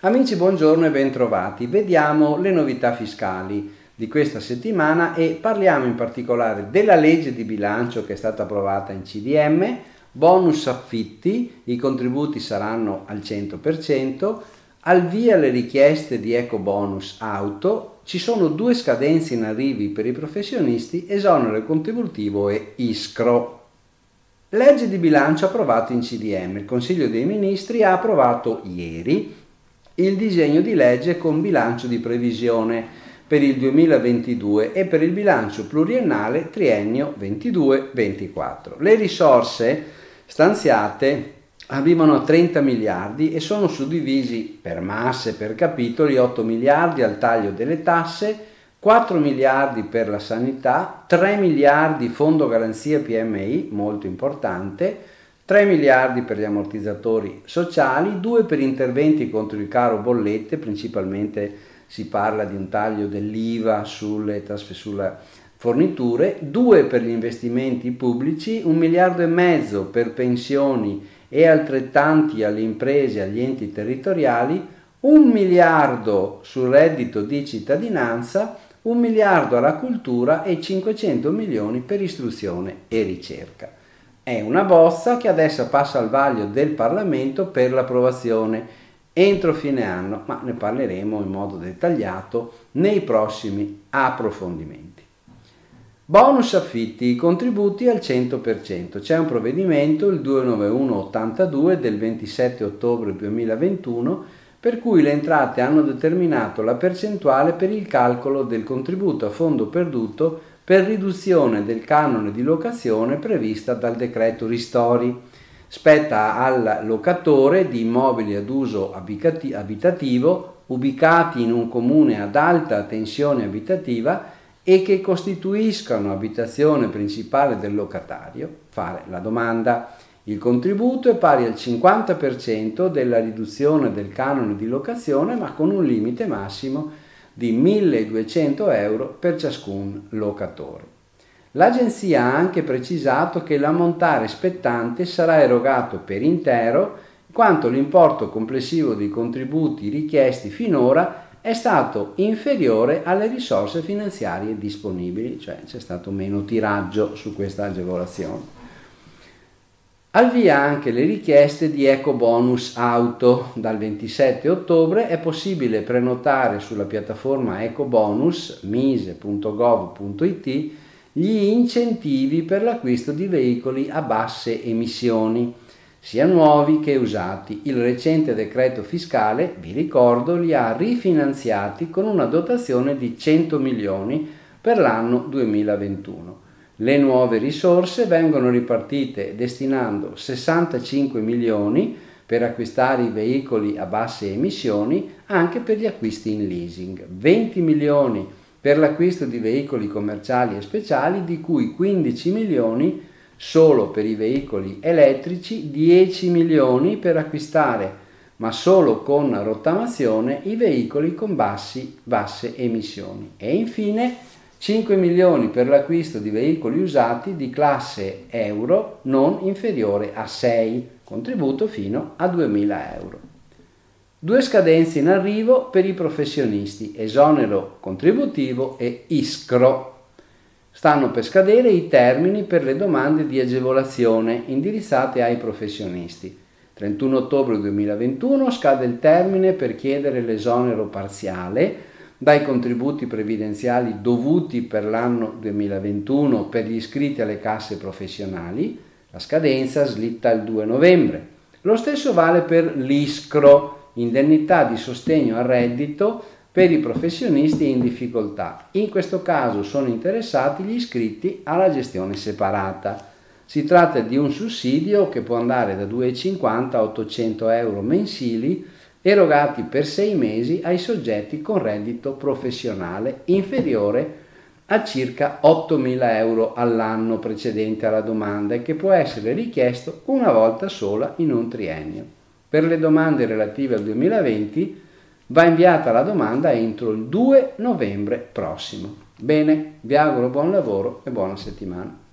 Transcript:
Amici, buongiorno e bentrovati. Vediamo le novità fiscali di questa settimana e parliamo in particolare della legge di bilancio che è stata approvata in CDM, bonus affitti, i contributi saranno al 100%, al via le richieste di eco bonus auto, ci sono due scadenze in arrivi per i professionisti, esonero contributivo e iscro. Legge di bilancio approvata in CDM. Il Consiglio dei Ministri ha approvato ieri il disegno di legge con bilancio di previsione per il 2022 e per il bilancio pluriennale triennio 22-24. Le risorse stanziate arrivano a 30 miliardi e sono suddivisi per masse, per capitoli, 8 miliardi al taglio delle tasse, 4 miliardi per la sanità, 3 miliardi fondo garanzia PMI, molto importante, 3 miliardi per gli ammortizzatori sociali, 2 per interventi contro il caro bollette, principalmente si parla di un taglio dell'IVA sulle, sulle forniture, 2 per gli investimenti pubblici, 1 miliardo e mezzo per pensioni e altrettanti alle imprese e agli enti territoriali, 1 miliardo sul reddito di cittadinanza, 1 miliardo alla cultura e 500 milioni per istruzione e ricerca. È una bozza che adesso passa al vaglio del Parlamento per l'approvazione entro fine anno, ma ne parleremo in modo dettagliato nei prossimi approfondimenti. Bonus affitti, contributi al 100%. C'è un provvedimento, il 29182 del 27 ottobre 2021, per cui le entrate hanno determinato la percentuale per il calcolo del contributo a fondo perduto per riduzione del canone di locazione prevista dal decreto Ristori. Spetta al locatore di immobili ad uso abitativo ubicati in un comune ad alta tensione abitativa e che costituiscano abitazione principale del locatario fare la domanda. Il contributo è pari al 50% della riduzione del canone di locazione ma con un limite massimo di di 1.200 euro per ciascun locatore. L'agenzia ha anche precisato che l'ammontare spettante sarà erogato per intero quanto l'importo complessivo dei contributi richiesti finora è stato inferiore alle risorse finanziarie disponibili, cioè c'è stato meno tiraggio su questa agevolazione. Al via anche le richieste di eco bonus auto. Dal 27 ottobre è possibile prenotare sulla piattaforma ecobonus mise.gov.it gli incentivi per l'acquisto di veicoli a basse emissioni, sia nuovi che usati. Il recente decreto fiscale, vi ricordo, li ha rifinanziati con una dotazione di 100 milioni per l'anno 2021. Le nuove risorse vengono ripartite destinando 65 milioni per acquistare i veicoli a basse emissioni anche per gli acquisti in leasing, 20 milioni per l'acquisto di veicoli commerciali e speciali, di cui 15 milioni solo per i veicoli elettrici, 10 milioni per acquistare, ma solo con rottamazione, i veicoli con bassi, basse emissioni. E infine 5 milioni per l'acquisto di veicoli usati di classe euro non inferiore a 6, contributo fino a 2.000 euro. Due scadenze in arrivo per i professionisti, esonero contributivo e iscro. Stanno per scadere i termini per le domande di agevolazione indirizzate ai professionisti. 31 ottobre 2021 scade il termine per chiedere l'esonero parziale dai contributi previdenziali dovuti per l'anno 2021 per gli iscritti alle casse professionali, la scadenza slitta il 2 novembre. Lo stesso vale per l'ISCRO, indennità di sostegno al reddito per i professionisti in difficoltà. In questo caso sono interessati gli iscritti alla gestione separata. Si tratta di un sussidio che può andare da 2,50 a 800 euro mensili erogati per sei mesi ai soggetti con reddito professionale inferiore a circa 8.000 euro all'anno precedente alla domanda e che può essere richiesto una volta sola in un triennio. Per le domande relative al 2020 va inviata la domanda entro il 2 novembre prossimo. Bene, vi auguro buon lavoro e buona settimana.